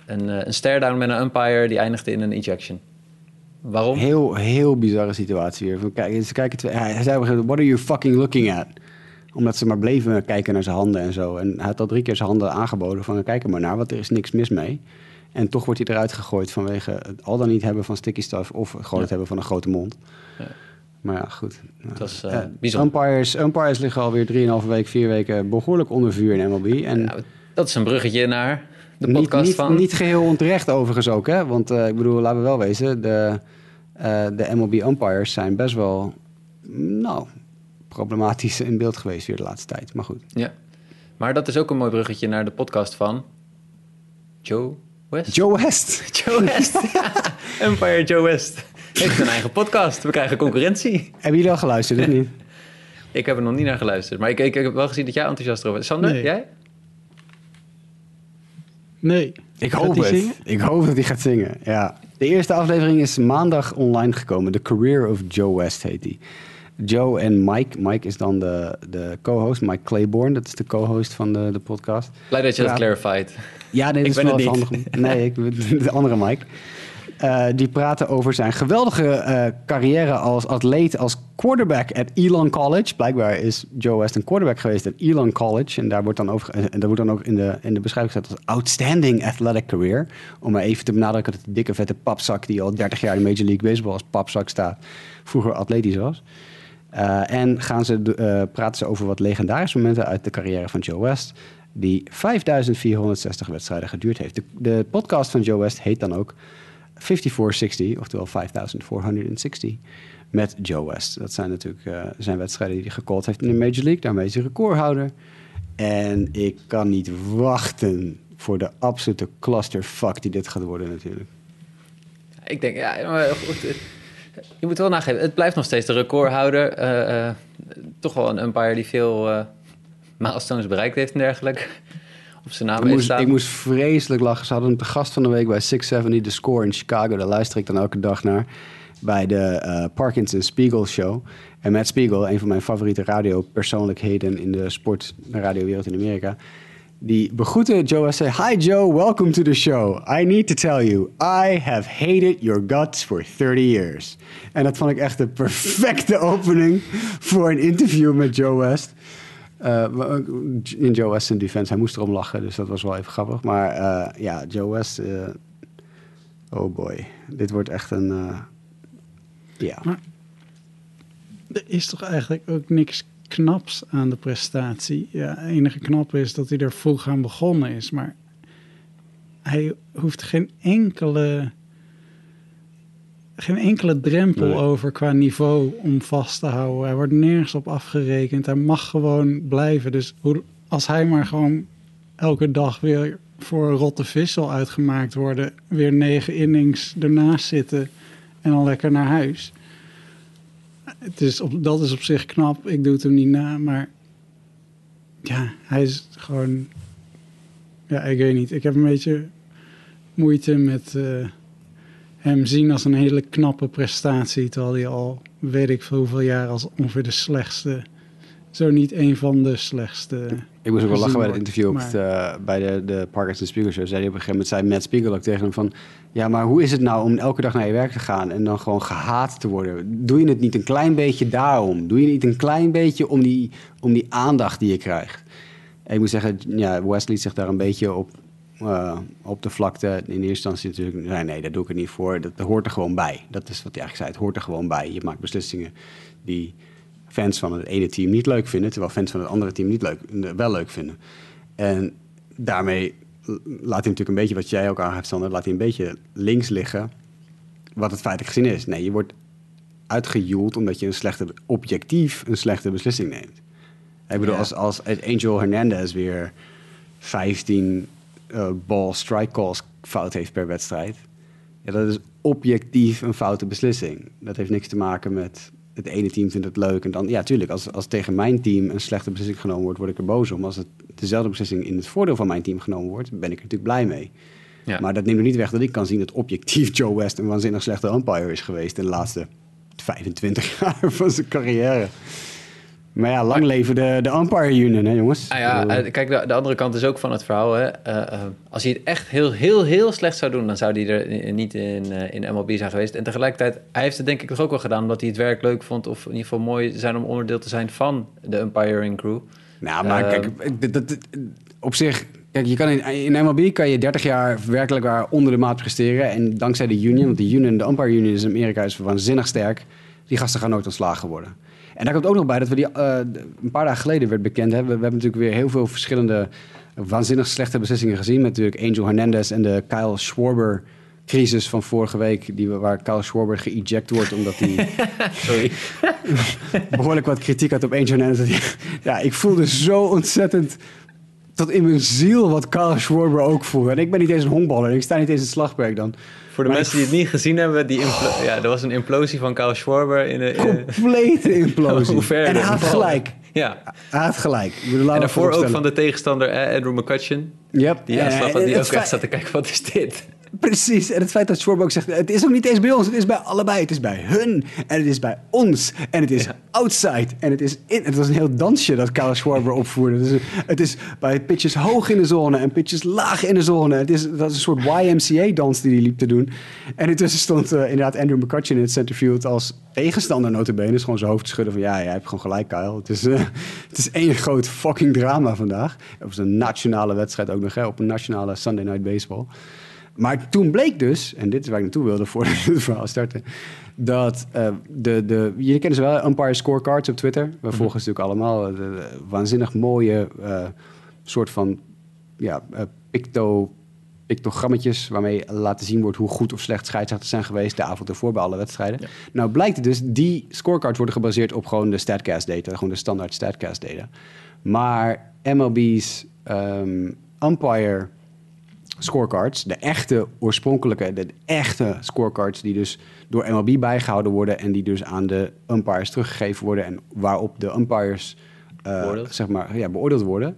A: Een, eh, een stare-down met een umpire die eindigde in een ejection. Waarom?
B: Heel, heel bizarre situatie. Van, Kijk, ze kijken twee, hij hij zei op een gegeven moment, what are you fucking looking at? Omdat ze maar bleven kijken naar zijn handen en zo. En hij had al drie keer zijn handen aangeboden van, kijk er maar naar, want er is niks mis mee. En toch wordt hij eruit gegooid vanwege het al dan niet hebben van sticky stuff... of gewoon
A: Ja.
B: het hebben van een grote mond.
A: Ja.
B: Maar ja, goed.
A: Het was eh,
B: Eh,
A: bijzonder.
B: umpires, umpires liggen alweer 3,5 week, 4 weken behoorlijk onder vuur in MLB. En
A: Ja, dat is een bruggetje naar de podcast
B: niet,
A: van...
B: niet geheel onterecht overigens ook, hè? Want eh, ik bedoel, laten we wel wezen, de, de MLB umpires zijn best wel, nou, problematisch in beeld geweest weer de laatste tijd. Maar goed.
A: Ja. Maar dat is ook een mooi bruggetje naar de podcast van Joe West.
B: Joe West.
A: Joe West. Empire Joe West. Heeft een eigen podcast. We krijgen concurrentie.
B: Hebben jullie al geluisterd, of niet?
A: Ik heb er nog niet naar geluisterd. Maar ik, ik, ik heb wel gezien dat jij enthousiast erover bent. Sander,
C: Nee.
A: jij?
C: Nee.
B: Ik hoop
C: hij
B: het.
C: zingen?
B: Ik hoop dat hij gaat zingen. Ja. De eerste aflevering is maandag online gekomen. The Career of Joe West heet die. Joe en Mike. Mike is dan de, de co-host. Mike Claiborne, dat is de co-host van de, de podcast.
A: Blij dat je dat clarified.
B: Ja, nee,
A: Ik
B: dat
A: ben
B: is wel handig. Nee, ik, de andere Mike. Eh, die praten over zijn geweldige eh, carrière als atleet, als quarterback at Elon College. Blijkbaar is Joe West een quarterback geweest at Elon College. En daar wordt dan, over, en daar wordt dan ook in de, in de beschrijving gezet als outstanding athletic career. Om maar even te benadrukken dat die dikke vette papzak die al 30 jaar in Major League Baseball als papzak staat, vroeger atletisch was. Eh, en gaan ze, praten ze over wat legendarische momenten uit de carrière van Joe West. Die 5460 wedstrijden geduurd heeft. De, podcast van Joe West heet dan ook 5460, oftewel 5460. Met Joe West. Dat zijn natuurlijk eh, zijn wedstrijden die hij gecallt heeft in de Major League. Daarmee is hij recordhouder. En ik kan niet wachten voor de absolute clusterfuck die dit gaat worden natuurlijk.
A: Ik denk, ja, maar goed. eh, Je moet wel nageven, het blijft nog steeds de recordhouder. Eh, toch wel een umpire die veel milestones bereikt heeft en dergelijke. of zijn naam
B: Ik moest, ik moest vreselijk lachen. Ze hadden hem te gast van de week bij 670 The Score in Chicago. Daar luister ik dan elke dag naar. Bij de eh, Parkinson Spiegel Show. En Matt Spiegel, een van mijn favoriete radiopersoonlijkheden in de sport- en radiowereld in Amerika. Die begroette Joe West. Zei, Hi Joe, welcome to the show. I need to tell you, I have hated your guts for 30 years. En dat vond ik echt de perfecte opening voor een interview met Joe West. Eh, in Joe West's defense, hij moest erom lachen, dus dat was wel even grappig. Maar eh, ja, Joe West, eh, oh boy, dit wordt echt een, eh, ja.
C: Er is toch eigenlijk ook niks knaps aan de prestatie. Ja, enige knap is dat hij er vroeg aan begonnen is. Maar hij hoeft geen enkele, geen enkele drempel
B: Nee.
C: over qua niveau om vast te houden. Hij wordt nergens op afgerekend. Hij mag gewoon blijven. Dus hoe, als hij maar gewoon elke dag weer voor een rotte vissel uitgemaakt worden... weer negen innings ernaast zitten en dan lekker naar huis... Het is op, dat is op zich knap. Ik doe het hem niet na, maar ja, hij is gewoon. Ja, ik weet niet. Ik heb een beetje moeite met eh, hem zien als een hele knappe prestatie. Terwijl hij al weet ik veel hoeveel jaar als ongeveer de slechtste. Zo niet een van de slechtste.
B: Ik moest ook wel lachen bij het interview op het, eh, bij de, de Parkinson Spiegel Show. Zei hij op een gegeven moment, zei Matt Spiegel ook tegen hem van... Ja, maar hoe is het nou om elke dag naar je werk te gaan en dan gewoon gehaat te worden? Doe je het niet een klein beetje daarom? Doe je het niet een klein beetje om die, om die aandacht die je krijgt? En ik moet zeggen, ja, Wesley zich daar een beetje op, eh, op de vlakte. In eerste instantie natuurlijk, nee, nee, daar doe ik het niet voor. Dat, dat hoort er gewoon bij. Dat is wat hij eigenlijk zei, het hoort er gewoon bij. Je maakt beslissingen die fans van het ene team niet leuk vinden, terwijl fans van het andere team niet leuk, wel leuk vinden. En daarmee laat hij natuurlijk een beetje, wat jij ook aangeeft, Sander, laat hij een beetje links liggen wat het feitelijk gezien is. Nee, je wordt uitgejoeld omdat je een slechte, objectief een slechte beslissing neemt. Ik bedoel,
A: Ja.
B: als, als Angel Hernandez weer 15 eh, ball strike calls fout heeft per wedstrijd, ja, dat is objectief een foute beslissing. Dat heeft niks te maken met het ene team vindt het leuk en dan, ja, tuurlijk, als, als tegen mijn team een slechte beslissing genomen wordt, word ik er boos om. Als het dezelfde beslissing in het voordeel van mijn team genomen wordt, ben ik er natuurlijk blij mee.
A: Ja.
B: Maar dat neemt er niet weg dat ik kan zien dat objectief Joe West een waanzinnig slechte umpire is geweest in de laatste 25 jaar van zijn carrière. Maar ja, lang leven de, de umpire union, hè jongens?
A: Ah ja, eh, kijk, de, de andere kant is ook van het verhaal. Hè. Eh, eh, als hij het echt heel, heel, heel slecht zou doen, dan zou hij er niet in, in MLB zijn geweest. En tegelijkertijd, hij heeft het denk ik toch ook wel gedaan omdat hij het werk leuk vond. Of in ieder geval mooi zijn om onderdeel te zijn van de umpiring crew.
B: Nou, maar kijk, dat, dat- dat- op zich... Kijk, je kan in, in MLB kan je 30 jaar werkelijk waar onder de maat presteren. En dankzij de union, want de union, de umpire union is in Amerika is waanzinnig sterk. Die gasten gaan nooit ontslagen worden. En daar komt ook nog bij dat we die... eh, een paar dagen geleden werd bekend... Hè, we, we hebben natuurlijk weer heel veel verschillende waanzinnig slechte beslissingen gezien. Met natuurlijk Angel Hernandez en de Kyle Schwarber crisis van vorige week. Die, waar Kyle Schwarber geëject wordt omdat hij...
A: Sorry.
B: behoorlijk wat kritiek had op Angel Hernandez. Ja, ik voelde zo ontzettend tot in mijn ziel wat Kyle Schwarber ook voelde. En ik ben niet eens een honkballer. Ik sta niet eens in het slagperk dan.
A: Voor de
B: Maar
A: mensen die het niet gezien hebben, die implo- ja, er was een implosie van Kyle Schwarber in de... in de-
B: Complete implosie.
A: Hoe ver
B: en hij had gelijk.
A: Ja.
B: Hij had gelijk.
A: En daarvoor ook van de tegenstander, eh, Andrew McCutcheon.
B: Yep.
A: Die
B: En-
A: aanslag
B: en
A: had, die ook echt zat te kijken, wat is dit?
B: Precies. En het feit dat Schwarber ook zegt... het is ook niet eens bij ons. Het is bij allebei. Het is bij hun. En het is bij ons. En het is
A: Ja.
B: outside. En het is in... Het was een heel dansje dat Kyle Schwarber opvoerde. Dus het is bij pitches hoog in de zone en pitches laag in de zone. Het is, dat is een soort YMCA-dans die hij liep te doen. En intussen stond eh, inderdaad Andrew McCutcheon in het centerfield als tegenstander notabene. Dus gewoon zijn hoofd te schudden van... Ja, jij hebt gewoon gelijk, Kyle. Het is, eh, het is één groot fucking drama vandaag. Het was een nationale wedstrijd ook nog, hè, op een nationale Sunday Night Baseball. Maar toen bleek dus, en dit is waar ik naartoe wilde voordat we het verhaal starten, dat eh, de, de, jullie kennen ze wel, Umpire Scorecards op Twitter. We volgen ze natuurlijk allemaal. De, de waanzinnig mooie eh, soort van ja, eh, picto, pictogrammetjes waarmee laten zien wordt hoe goed of slecht scheidsrechters zijn geweest de avond ervoor bij alle wedstrijden.
A: Ja.
B: Nou blijkt het dus, die scorecards worden gebaseerd op gewoon de statcast data, gewoon de standaard statcast data. Maar MLB's ehm, umpire scorecards, de echte oorspronkelijke, de echte scorecards die dus door MLB bijgehouden worden en die dus aan de umpires teruggegeven worden en waarop de umpires eh, zeg maar ja, beoordeeld worden.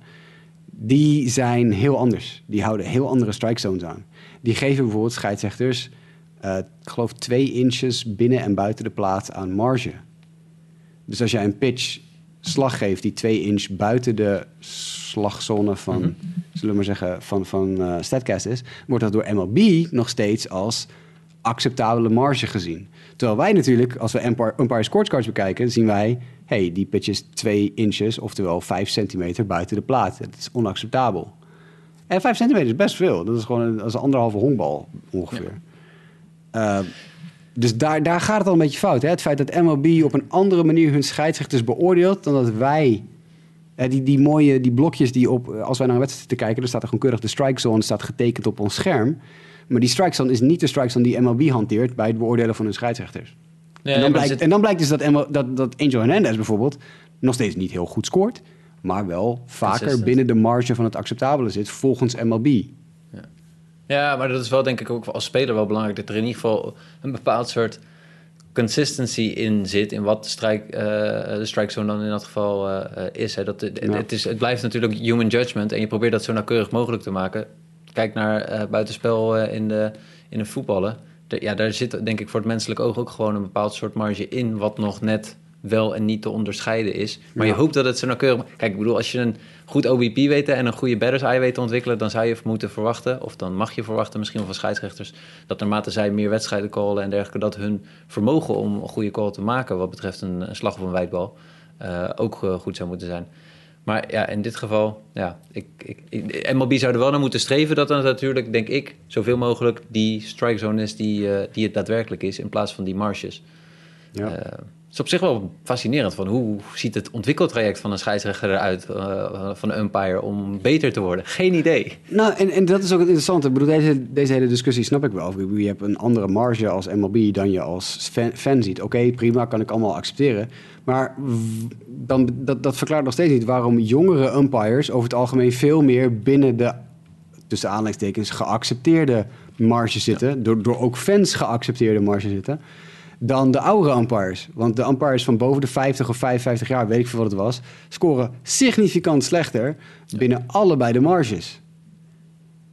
B: die zijn heel anders. Die houden heel andere strike zones aan. Die geven bijvoorbeeld scheidsrechters, uh, ik geloof, twee inches binnen en buiten de plaat aan marge. Dus als jij een pitch slag geeft die twee inch buiten de slagzone van, mhm. zullen we maar zeggen, van, van uh, Statcast is, wordt dat door MLB nog steeds als acceptabele marge gezien. Terwijl wij natuurlijk, als we Empire, Empire Scorecards bekijken, zien wij... hey, die pitch is 2 inches, oftewel 5 centimeter buiten de plaat. Dat is onacceptabel. En 5 centimeter is best veel. Dat is gewoon een, als een anderhalve honkbal ongeveer. Ja. Uh, dus daar, daar gaat het al een beetje fout. Hè? Het feit dat MLB op een andere manier hun scheidsrechters beoordeelt... dan dat wij die, die mooie die blokjes die op... als wij naar een wedstrijd te kijken... dan staat er gewoon keurig de strike zone staat getekend op ons scherm... Maar die strike zone is niet de strike zone die MLB hanteert bij het beoordelen van hun scheidsrechters. en, dan blijkt, en, dan blijkt, dus dat, dat, dat Angel Hernandez bijvoorbeeld nog steeds niet heel goed scoort, maar wel vaker binnen de marge van het acceptabele zit volgens MLB.
A: Ja. maar dat is wel denk ik ook als speler wel belangrijk dat er in ieder geval een bepaald soort consistency in zit, in wat de strike, uh, de strike zone dan in dat geval uh, is. Hè. Dat, het, is. Het blijft natuurlijk human judgment en je probeert dat zo nauwkeurig mogelijk te maken kijk naar uh, buitenspel in, de, in de voetballen. ja, daar zit denk ik voor het menselijk oog ook gewoon een bepaald soort marge in... wat nog net wel en niet te onderscheiden is. Maar je hoopt dat het zo nauwkeurig... Kijk, ik bedoel, als je een goed OBP weet en een goede batters eye weet te ontwikkelen... dan zou je moeten verwachten, of dan mag je verwachten misschien van scheidsrechters... dat naarmate zij meer wedstrijden callen en dergelijke... dat hun vermogen om een goede call te maken wat betreft een, een slag of een wijdbal... Uh, ook goed zou moeten zijn. Maar ja, in dit geval, ja, ik, ik, MLB zou er wel naar moeten streven dat er natuurlijk, denk ik, zoveel mogelijk die strike zone is die, uh, die het daadwerkelijk is, in plaats van die marges. Ja. Het is op zich wel fascinerend van hoe ziet het ontwikkeltraject van een scheidsrechter eruit, uh, van een umpire, om beter te worden? Geen idee.
B: Nou, en, en dat is ook het interessante. Ik bedoel, deze, deze hele discussie snap ik wel. Je hebt een andere marge als MLB dan je als fan, fan ziet. Oké, prima, kan ik allemaal accepteren. Maar dan, dat, dat verklaart nog steeds niet waarom jongere umpires over het algemeen veel meer binnen de tussen aanleidingstekens geaccepteerde marge zitten, door, door ook fans geaccepteerde marge zitten, dan de oudere umpires. Want de umpires van boven de 50 of 55 jaar, weet ik veel wat het was, scoren significant slechter binnen allebei de marges.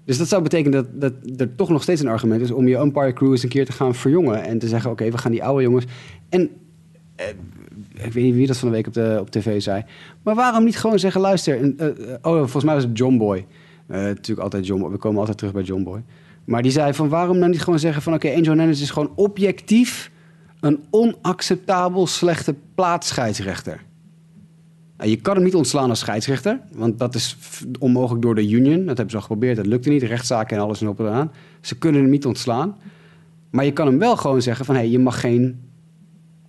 B: Dus dat zou betekenen dat, dat er toch nog steeds een argument is om je umpire crew eens een keer te gaan verjongen en te zeggen: oké, we gaan die oude jongens. En eh, ik weet niet wie dat van de week op, de, op tv zei. Maar waarom niet gewoon zeggen, luister... Uh, oh, volgens mij was het John Boy. Uh, natuurlijk altijd John Boy. We komen altijd terug bij John Boy. Maar die zei van, waarom dan niet gewoon zeggen van... oké, okay, Angel Hernandez is gewoon objectief... een onacceptabel slechte plaatsscheidsrechter. Je kan hem niet ontslaan als scheidsrechter, want dat is onmogelijk door de union. Dat hebben ze al geprobeerd, dat lukte niet. Rechtszaken en alles en op en aan. Ze kunnen hem niet ontslaan. Maar je kan hem wel gewoon zeggen van... hé, hey, je mag geen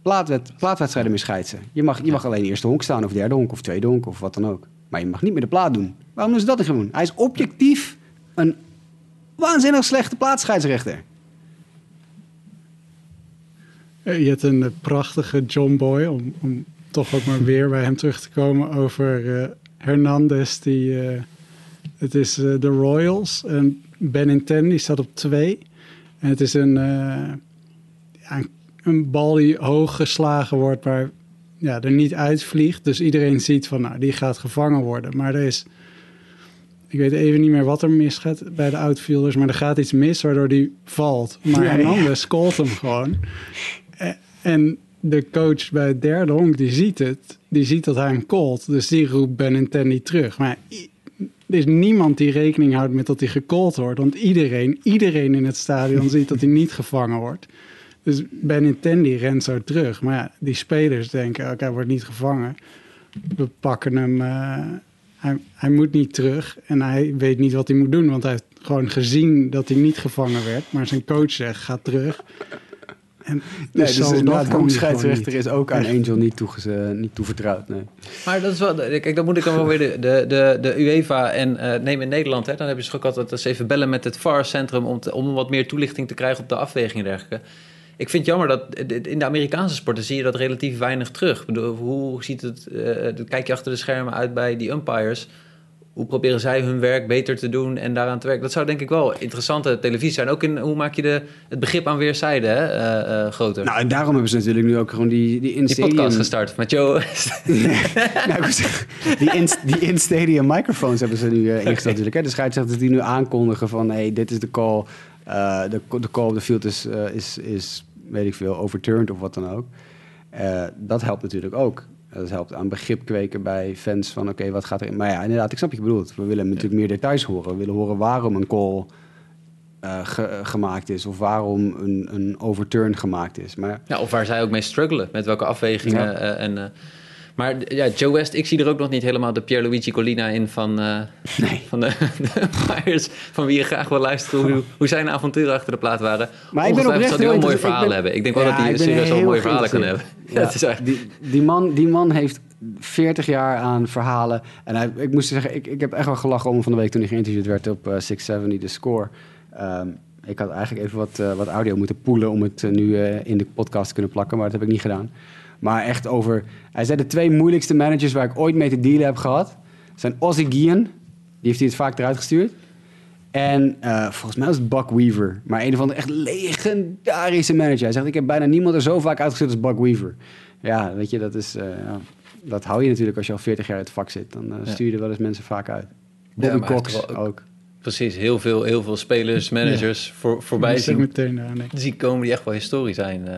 B: plaatwed, plaatwedstrijden meer scheidsen. Je mag, je mag alleen eerste honk staan, of derde honk, of tweede honk, of wat dan ook. Maar je mag niet meer de plaat doen. Waarom is dat niet gewoon? Hij is objectief een waanzinnig slechte plaatsscheidsrechter.
C: Eh, je hebt een prachtige John Boy, om, om toch ook maar weer bij hem terug te komen, over uh, Hernandez. Die, uh, het is de Royals en Benintendi staat op twee. En het is een, ja, een een bal die hoog geslagen wordt, maar ja, er niet uitvliegt. Dus iedereen ziet van, nou, die gaat gevangen worden. Maar er is, ik weet even niet meer wat er misgaat bij de outfielders, maar er gaat iets mis waardoor die valt. Maar Hernandez scolt hem gewoon. En de coach bij het derde honk, die ziet het. Die ziet dat hij hem called. Dus die roept Benintendi terug. Maar er is niemand die rekening houdt met dat hij gecallt wordt. Want iedereen, iedereen in het stadion ziet dat hij niet gevangen wordt. Dus Benintendi rent zo terug. Maar ja, die spelers denken, oké, hij wordt niet gevangen. We pakken hem... Uh, hij, hij moet niet terug en hij weet niet wat hij moet doen. Want hij heeft gewoon gezien dat hij niet gevangen werd. Maar zijn coach zegt, ga terug.
B: En dus nee, dus dat de scheidsrechter is ook aan Angel niet, toege, niet toevertrouwd. Nee.
A: Maar dat is wel, kijk, dan moet ik dan wel weer de, de, de, de UEFA en uh, neem in Nederland, hè, dan hebben ze ook altijd eens even bellen met het VAR-centrum om, om wat meer toelichting te krijgen op de afwegingen en dergelijke. Ik vind het jammer dat in de Amerikaanse sporten zie je dat relatief weinig terug. Bedoel, hoe ziet het, uh, kijk je achter de schermen uit bij die umpires? Hoe proberen zij hun werk beter te doen en daaraan te werken? Dat zou denk ik wel interessante televisie zijn. Ook in hoe maak je de, het begrip aan weerszijden hè, eh, eh, groter?
B: Nou, en daarom hebben ze natuurlijk nu ook gewoon die, die in
A: die podcast gestart met Joe.
B: nou, die in, die in-stadium microfoons hebben ze nu eh ingesteld natuurlijk. Hè? De scheidsrechters die nu aankondigen van... hey, dit is de call. de, de call op de field is, is, is, weet ik veel, overturned of wat dan ook. Dat helpt natuurlijk ook. Dat helpt aan begrip kweken bij fans van... oké, wat gaat er... Maar ja, inderdaad, ik snap wat je bedoelt. We willen natuurlijk meer details horen. We willen horen waarom een call eh, ge- gemaakt is... of waarom een, een overturn gemaakt is. Maar
A: Ja, of waar zij ook mee struggelen, met welke afwegingen.
B: Ja.
A: eh, en, eh, maar ja, Joe West, ik zie er ook nog niet helemaal de Pierluigi Collina in van, eh,
B: nee.
A: van de, de Myers, van wie je graag wil luisteren hoe, hoe zijn avonturen achter de plaat waren.
B: Maar ik ben oprecht
A: wel
B: heel
A: mooie
B: ik
A: verhalen
B: ben-
A: hebben. Ik denk wel
B: Ja,
A: dat hij
B: ik
A: serieus wel
B: heel
A: mooie verhalen kan hebben. Ja, is echt,
B: die, die, man, die man heeft 40 jaar aan verhalen. En hij, ik moest zeggen, ik, ik heb echt wel gelachen om van de week toen hij geïnterviewd werd op eh 670, de score. Ehm, ik had eigenlijk even wat, eh, wat audio moeten poelen om het eh, nu eh, in de podcast te kunnen plakken, maar dat heb ik niet gedaan. Maar echt over... Hij zei de twee moeilijkste managers waar ik ooit mee te dealen heb gehad... zijn Ozzy Guillen, die heeft hij het vaak eruit gestuurd. En eh, volgens mij was het Buck Weaver. Maar een van de echt legendarische manager. Hij zegt, ik heb bijna niemand er zo vaak uitgestuurd als Buck Weaver. Ja, weet je, dat is... eh, ja, dat hou je natuurlijk als je al 40 jaar in het vak zit. Dan eh, stuur je er wel eens mensen vaak uit. Bobby Cox
A: ook-
B: ook.
A: precies, heel veel, heel veel spelers, managers voor, voorbij zien,
C: meteen aan denken.
A: zien komen die echt wel historisch zijn.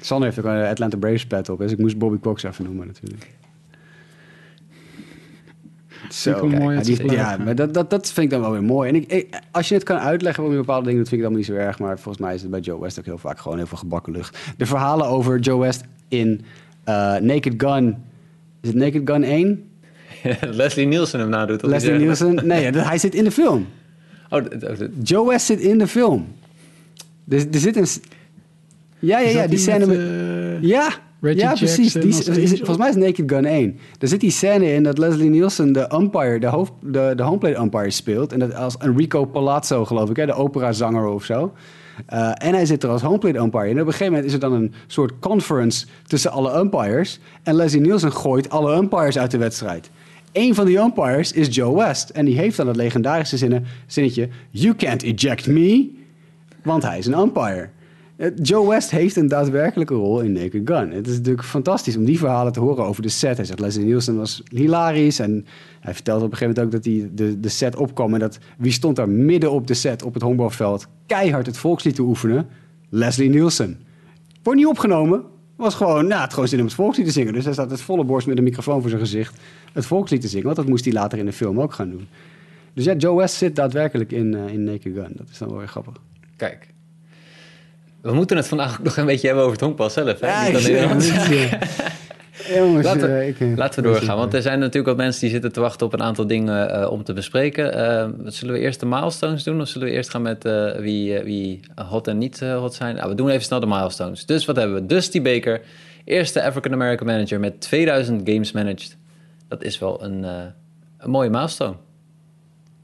B: Sander heeft ook een Atlanta Braves pet op. Dus ik moest Bobby Cox even noemen natuurlijk. Zo, kijk,
C: mooi
B: ja, die- maar dat, dat, dat vind ik dan wel weer mooi. En ik, ik- als je het kan uitleggen waarom je bepaalde dingen doet, vind ik allemaal niet zo erg. Maar volgens mij is het bij Joe West ook heel vaak gewoon heel veel gebakken lucht. De verhalen over Joe West in eh, Naked Gun. Is het Naked Gun 1?
A: Leslie Nielsen hem nadoet.
B: Leslie Nielsen? Nee, dat- hij zit in de film.
A: Oh,
B: Joe West zit in de film. Er zit een... Ja, ja, ja,
C: dat
B: die scène
C: met,
B: met...
C: eh,
B: Ja,
C: Reggie
B: ja precies. Die, is, volgens mij is Naked Gun 1. Daar zit die scène in dat Leslie Nielsen de umpire, de, hoofd, de, de homeplate umpire speelt. En dat als Enrico Palazzo, geloof ik, hè, de operazanger of zo. Eh, en hij zit er als homeplate umpire. En op een gegeven moment is er dan een soort conference tussen alle umpires. En Leslie Nielsen gooit alle umpires uit de wedstrijd. Eén van die umpires is Joe West. En die heeft dan het legendarische zinnetje... You can't eject me, want hij is een umpire. Eh, Joe West heeft een daadwerkelijke rol in Naked Gun. Het is natuurlijk fantastisch om die verhalen te horen over de set. Hij zegt, Leslie Nielsen was hilarisch. En hij vertelde op een gegeven moment ook dat hij de, de set opkwam... en dat wie stond daar midden op de set, op het honkbalveld... keihard het volkslied te oefenen? Leslie Nielsen. Wordt niet opgenomen. Was gewoon, nou, het gewoon zin om het volkslied te zingen. Dus hij staat het volle borst met een microfoon voor zijn gezicht... het volkslied te zingen, want dat moest hij later in de film ook gaan doen. Dus ja, Joe West zit daadwerkelijk in, eh, in Naked Gun. Dat is dan wel weer grappig.
A: Kijk. We moeten het vandaag ook nog een beetje hebben over het honkbal zelf. Hè?
B: Ja,
A: over-
B: het. Jongens,
A: Laten we-
B: eh, ik, eh,
A: Laten we doorgaan, want er zijn natuurlijk wat mensen die zitten te wachten op een aantal dingen eh, om te bespreken. Eh, zullen we eerst de milestones doen of zullen we eerst gaan met eh, wie, eh, wie hot en niet eh, hot zijn? Nou, we doen even snel de milestones. Dus wat hebben we? Dusty Baker, eerste African American manager met 2000 games managed. Dat is wel een, eh, een mooie milestone.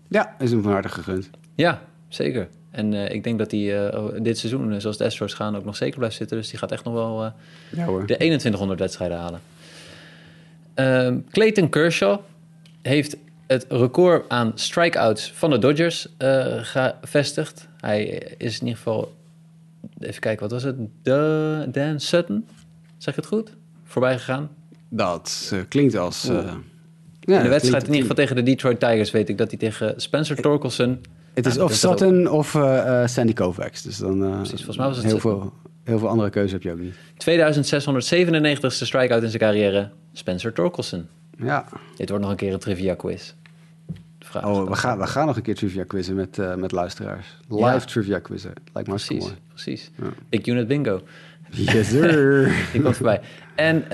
B: Ja, is hem van harte gegund.
A: Ja, zeker. En eh, ik denk dat hij eh, dit seizoen, eh, zoals de Astros gaan, ook nog zeker blijft zitten. Dus die gaat echt nog wel... eh,
B: Ja hoor.
A: de 2100 wedstrijden halen. Ehm, Clayton Kershaw heeft het record aan strikeouts van de Dodgers eh, gevestigd. Hij is in ieder geval, even kijken, wat was het? De, Dan Sutton, zeg ik het goed? Voorbij gegaan.
B: Dat klinkt als... eh, ja,
A: in de wedstrijd in ieder geval tegen de Detroit Tigers weet ik dat hij tegen Spencer Torkelson...
B: Het is of Sutton of eh, eh, Sandy Koufax. Dus dan, eh,
A: Precies, volgens mij was het
B: heel veel, heel veel andere keuze heb je ook niet.
A: 2697ste strikeout in zijn carrière, Spencer Torkelson.
B: Ja.
A: Dit wordt nog een keer een trivia quiz. Vraag
B: Oh, we gaan, we gaan nog een keer trivia quizzen met, met luisteraars. Live
A: Ja.
B: trivia quizzen. Lijkt me
A: Precies,
B: mooi.
A: precies.
B: Ja.
A: Big Unit Bingo.
B: Yes, sir.
A: Die komt voorbij. En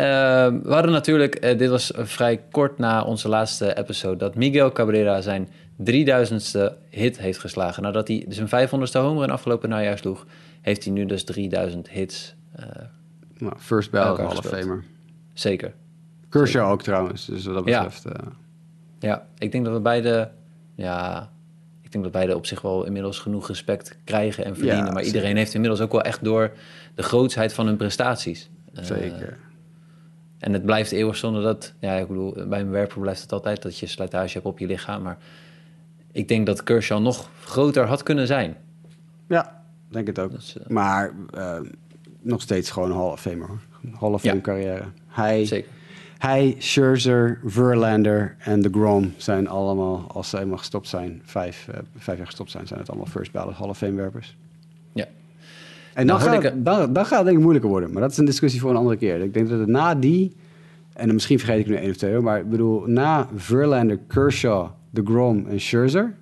A: we hadden natuurlijk, dit was vrij kort na onze laatste episode, dat Miguel Cabrera zijn 3000ste hit heeft geslagen. Nadat hij zijn 500ste home run afgelopen najaar sloeg, heeft hij nu dus 3000 hits. eh,
B: nou, first ballot Hall of. Famer.
A: zeker.
B: Kershaw ook trouwens. Dus wat dat
A: Ja.
B: betreft... eh,
A: Ja, ik denk dat we beide, ja, ik denk dat beide op zich wel inmiddels genoeg respect krijgen en verdienen. maar
B: zeker.
A: iedereen heeft inmiddels ook wel echt door de grootsheid van hun prestaties. Eh,
B: zeker.
A: En het blijft eeuwig zonder dat... Ja, ik bedoel, bij een werper blijft het altijd dat je slijtage hebt op je lichaam. Maar ik denk dat Kershaw nog groter had kunnen zijn.
B: Ja, denk het ook.
A: Dus, eh,
B: Maar eh, nog steeds gewoon een Hall of Famer. Hall of Fame
A: Ja.
B: carrière. Hij,
A: zeker.
B: hij, Scherzer, Verlander en de Grom zijn allemaal, als ze eenmaal gestopt zijn, vijf, eh, vijf jaar gestopt zijn, zijn het allemaal first ballot Hall of Fame werpers.
A: Ja.
B: En dan,
A: Nou,
B: gaat, dan, dan gaat het denk ik moeilijker worden. Maar dat is een discussie voor een andere keer. Ik denk dat het na die, en misschien vergeet ik nu één of twee, maar ik bedoel, na Verlander, Kershaw, de Grom en Scherzer,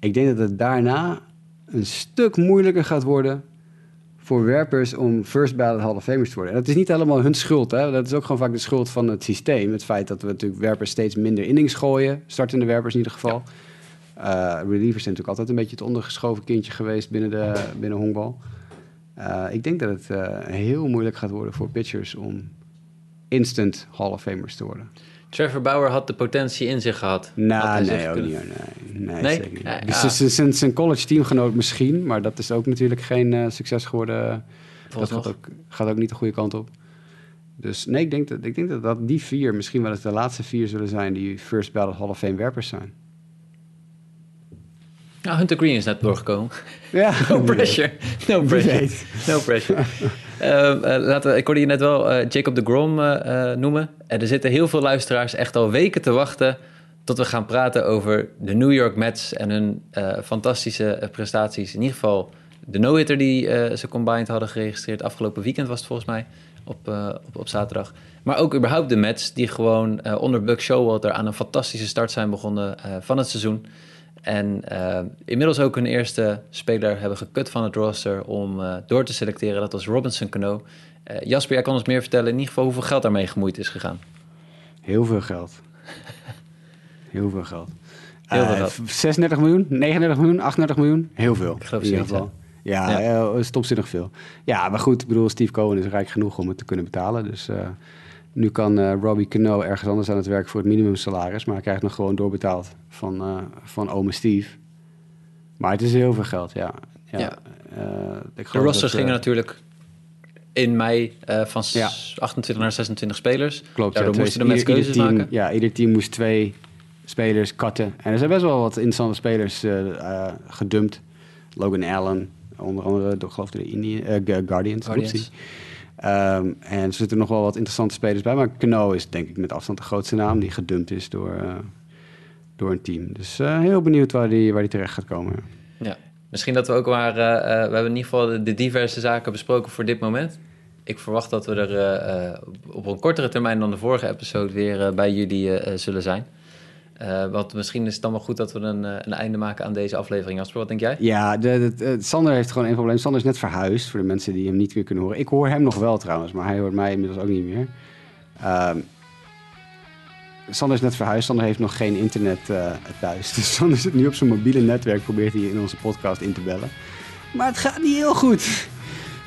B: ik denk dat het daarna een stuk moeilijker gaat worden voor werpers om first ballot Hall of Famers te worden. En dat is niet helemaal hun schuld. Hè? Dat is ook gewoon vaak de schuld van het systeem. Het feit dat we natuurlijk werpers steeds minder innings gooien. Startende werpers in ieder geval. Eh, relievers zijn natuurlijk altijd een beetje het ondergeschoven kindje geweest binnen, de, binnen honkbal. Eh, ik denk dat het eh, heel moeilijk gaat worden voor pitchers om instant Hall of Famers te worden.
A: Trevor Bauer had de potentie in zich gehad. Had
B: Nou, nee, ook
A: kunnen-
B: niet. hoor. Nee, nee,
A: Nee?
B: zeker niet.
A: Ja,
B: Dus
A: ja.
B: sinds zijn college teamgenoot misschien, maar dat is ook natuurlijk geen eh, succes geworden. Dat gaat ook, gaat ook niet de goede kant op. Dus nee, ik denk dat, ik denk dat, dat die vier misschien wel eens de laatste vier zullen zijn die first ballot Hall of Fame werpers zijn.
A: Nou, Hunter Green is net doorgekomen.
B: Ja,
A: No pressure. No pressure. No pressure. Ehm, eh, laten ik hoorde je net wel eh, Jacob de Grom eh, eh, noemen. En er zitten heel veel luisteraars echt al weken te wachten... tot we gaan praten over de New York Mets... en hun eh, fantastische eh, prestaties. In ieder geval de no-hitter die eh, ze combined hadden geregistreerd. Afgelopen weekend was het volgens mij, op, eh, op, op zaterdag. Maar ook überhaupt de Mets... die gewoon eh, onder Buck Showalter aan een fantastische start zijn begonnen eh, van het seizoen... En eh, inmiddels ook hun eerste speler hebben gekut van het roster om eh, door te selecteren. Dat was Robinson Cano. Eh, Jasper, jij kan ons meer vertellen in ieder geval hoeveel geld daarmee gemoeid is gegaan.
B: Heel veel geld. Heel veel geld.
A: Heel veel
B: Eh,
A: geld.
B: 36 miljoen, 39 miljoen, 38 miljoen. Heel veel.
A: Ik geloof
B: in ieder geval. Ja,
A: Ja.
B: Uh, stopzinnig veel. Ja, maar goed, ik bedoel, Steve Cohen is rijk genoeg om het te kunnen betalen. Dus nu kan eh, Robbie Cano ergens anders aan het werk voor het minimumsalaris. Maar hij krijgt nog gewoon doorbetaald van, eh, van ome Steve. Maar het is heel veel geld, ja. ja.
A: Ja.
B: eh, ik
A: De rosters gingen natuurlijk in mei van s-
B: Ja.
A: 28 naar 26 spelers.
B: Klopt,
A: Daardoor
B: ja,
A: moesten de
B: ieder-
A: keuzes
B: team,
A: maken.
B: Ja, ieder team moest twee spelers cutten. En er zijn best wel wat interessante spelers gedumpt. Logan Allen, onder andere door, geloof ik, de Indian, Gu- Guardians.
A: Guardians.
B: Ehm, en er zitten nog wel wat interessante spelers bij. Maar Cano is denk ik met afstand de grootste naam die gedumpt is door, eh, door een team. Dus eh, heel benieuwd waar die, waar die terecht gaat komen.
A: Ja. Misschien dat we ook maar... eh, we hebben in ieder geval de, de diverse zaken besproken voor dit moment. Ik verwacht dat we er op een kortere termijn dan de vorige episode weer bij jullie zullen zijn. Eh, want misschien is het dan wel goed dat we een, eh, een einde maken aan deze aflevering. Jasper, wat denk jij?
B: Ja, de, de- eh, Sander heeft gewoon één probleem. Sander is net verhuisd, voor de mensen die hem niet meer kunnen horen. Ik hoor hem nog wel trouwens, maar hij hoort mij inmiddels ook niet meer. Ehm, Sander is net verhuisd. Sander heeft nog geen internet thuis. Dus Sander zit nu op zijn mobiele netwerk, probeert hij in onze podcast in te bellen. Maar het gaat niet heel goed.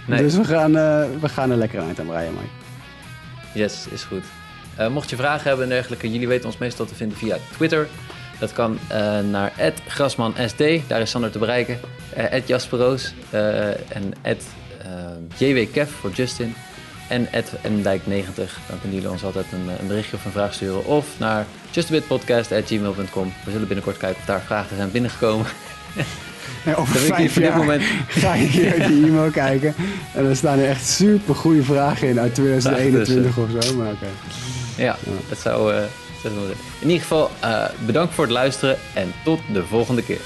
A: Nee.
B: Dus we gaan, eh, we gaan er lekker eind aan breien, Mike.
A: Yes, is goed. Eh, mocht je vragen hebben en dergelijke, jullie weten ons meestal te vinden via Twitter. Dat kan eh, naar @grasmansd, daar is Sander te bereiken. Uh, @jasperoos eh, en @jwkev voor Justin. En @mdijk90. Dan kunnen jullie ons altijd een, eh, een berichtje of een vraag sturen. Of naar justabitpodcast.gmail.com. We zullen binnenkort kijken of daar vragen zijn binnengekomen.
B: Ja, over
A: Dan
B: vijf jaar
A: moment...
B: ga ik hier die e-mail kijken. En dan staan er echt super goede vragen in uit 2021 of zo. Maar oké.
A: Ja, dat zou... eh. In ieder geval, eh, bedankt voor het luisteren en tot de volgende keer.